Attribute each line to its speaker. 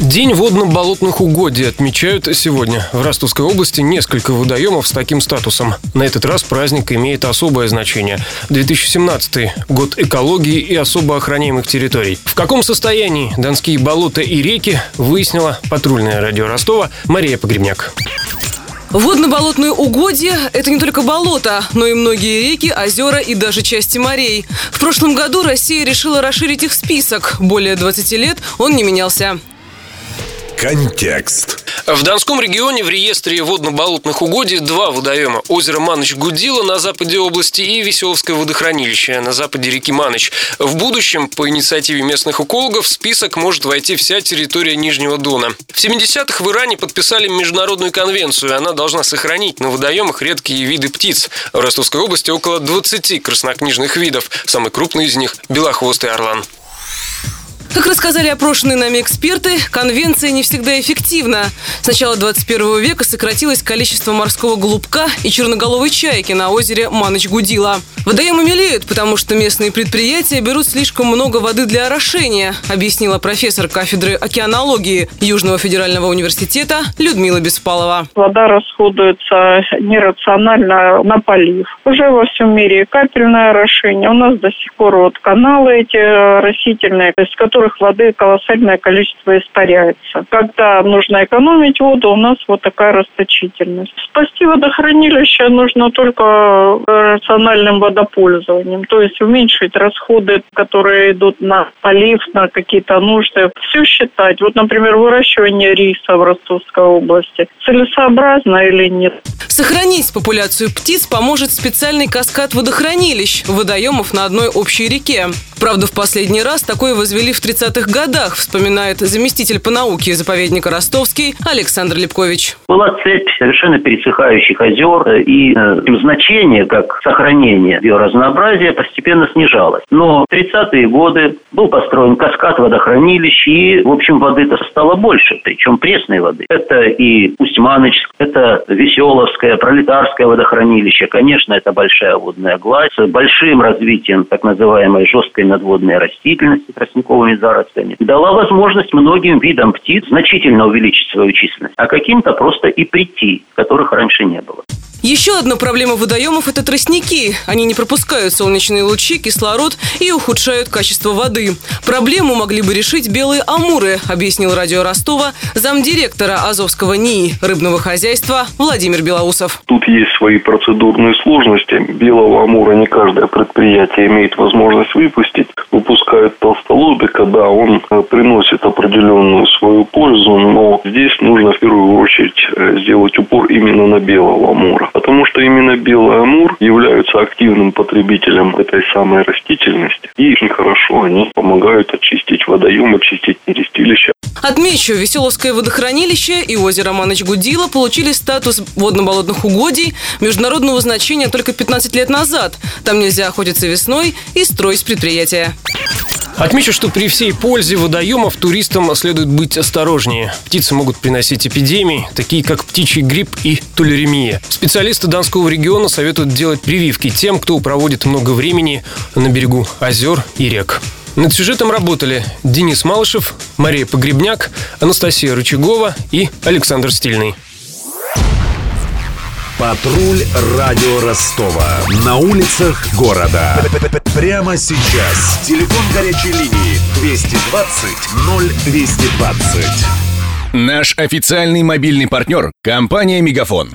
Speaker 1: День водно-болотных угодий отмечают сегодня. В Ростовской области несколько водоемов с таким статусом. На этот раз праздник имеет особое значение. 2017 год экологии и особо охраняемых территорий. В каком состоянии донские болота и реки, выяснила патрульное радио Ростова Мария Погребняк.
Speaker 2: Водно-болотные угодья – это не только болото, но и многие реки, озера и даже части морей. В прошлом году Россия решила расширить их список. Более 20 лет он не менялся.
Speaker 3: Контекст.
Speaker 1: В Донском регионе в реестре водно-болотных угодий два водоема. Озеро Маныч-Гудила на западе области и Веселовское водохранилище на западе реки Маныч. В будущем, по инициативе местных экологов, в список может войти вся территория Нижнего Дона. В 70-х в Иране подписали международную конвенцию. Она должна сохранить на водоемах редкие виды птиц. В Ростовской области около 20 краснокнижных видов. Самый крупный из них – белохвостый орлан.
Speaker 2: Как рассказали опрошенные нами эксперты, конвенция не всегда эффективна. С начала 21 века сократилось количество морского голубка и черноголовой чайки на озере Маныч-Гудила. Водоемы мелеют, потому что местные предприятия берут слишком много воды для орошения, объяснила профессор кафедры океанологии Южного федерального университета Людмила Беспалова.
Speaker 4: Вода расходуется нерационально на полив. Уже во всем мире капельное орошение. У нас до сих пор вот каналы эти растительные, из которых воды колоссальное количество испаряется. Когда нужно экономить воду, у нас вот такая расточительность. Спасти водохранилище нужно только рациональным водопроводом водопользованием, то есть уменьшить расходы, которые идут на полив, на какие-то нужды. Все считать. Вот, например, выращивание риса в Ростовской области. Целесообразно или нет?
Speaker 2: Сохранить популяцию птиц поможет специальный каскад водохранилищ, водоемов на одной общей реке. Правда, в последний раз такое возвели в 30-х годах, вспоминает заместитель по науке заповедника Ростовский Александр Лепкович.
Speaker 5: Была цепь совершенно пересыхающих озер, и э, значение как сохранение биоразнообразия постепенно снижалось. Но в 30-е годы был построен каскад водохранилищ, и, в общем, воды-то стало больше, причем пресной воды. Это и Усть-Маночск, это Веселовское, Пролетарское водохранилище. Конечно, это большая водная гладь с большим развитием так называемой жесткой надводной растительности тростниковыми зарослями, дала возможность многим видам птиц значительно увеличить свою численность, а каким-то просто и прийти, которых раньше не было.
Speaker 2: Еще одна проблема водоемов – это тростники. Они не пропускают солнечные лучи, кислород и ухудшают качество воды. Проблему могли бы решить белые амуры, объяснил радио Ростова замдиректора Азовского НИИ рыбного хозяйства Владимир Белоусов.
Speaker 6: Тут есть свои процедурные сложности. Белого амура не каждое предприятие имеет возможность выпустить. Выпускают толстолобика, да, он э, приносит определенную свою пользу, но здесь нужно в первую очередь э, сделать упор именно на белого амура потому что именно белый амур являются активным потребителем этой самой растительности. И очень хорошо они помогают очистить водоем, очистить нерестилище.
Speaker 2: Отмечу, Веселовское водохранилище и озеро Маныч-Гудила получили статус водно-болотных угодий международного значения только 15 лет назад. Там нельзя охотиться весной и строить предприятия.
Speaker 1: Отмечу, что при всей пользе водоемов туристам следует быть осторожнее. Птицы могут приносить эпидемии, такие как птичий грипп и тулеремия. Специалисты Донского региона советуют делать прививки тем, кто проводит много времени на берегу озер и рек. Над сюжетом работали Денис Малышев, Мария Погребняк, Анастасия Рычагова и Александр Стильный.
Speaker 3: Патруль радио Ростова. На улицах города. Прямо сейчас. Телефон горячей линии 220 0220.
Speaker 7: Наш официальный мобильный партнер – компания «Мегафон».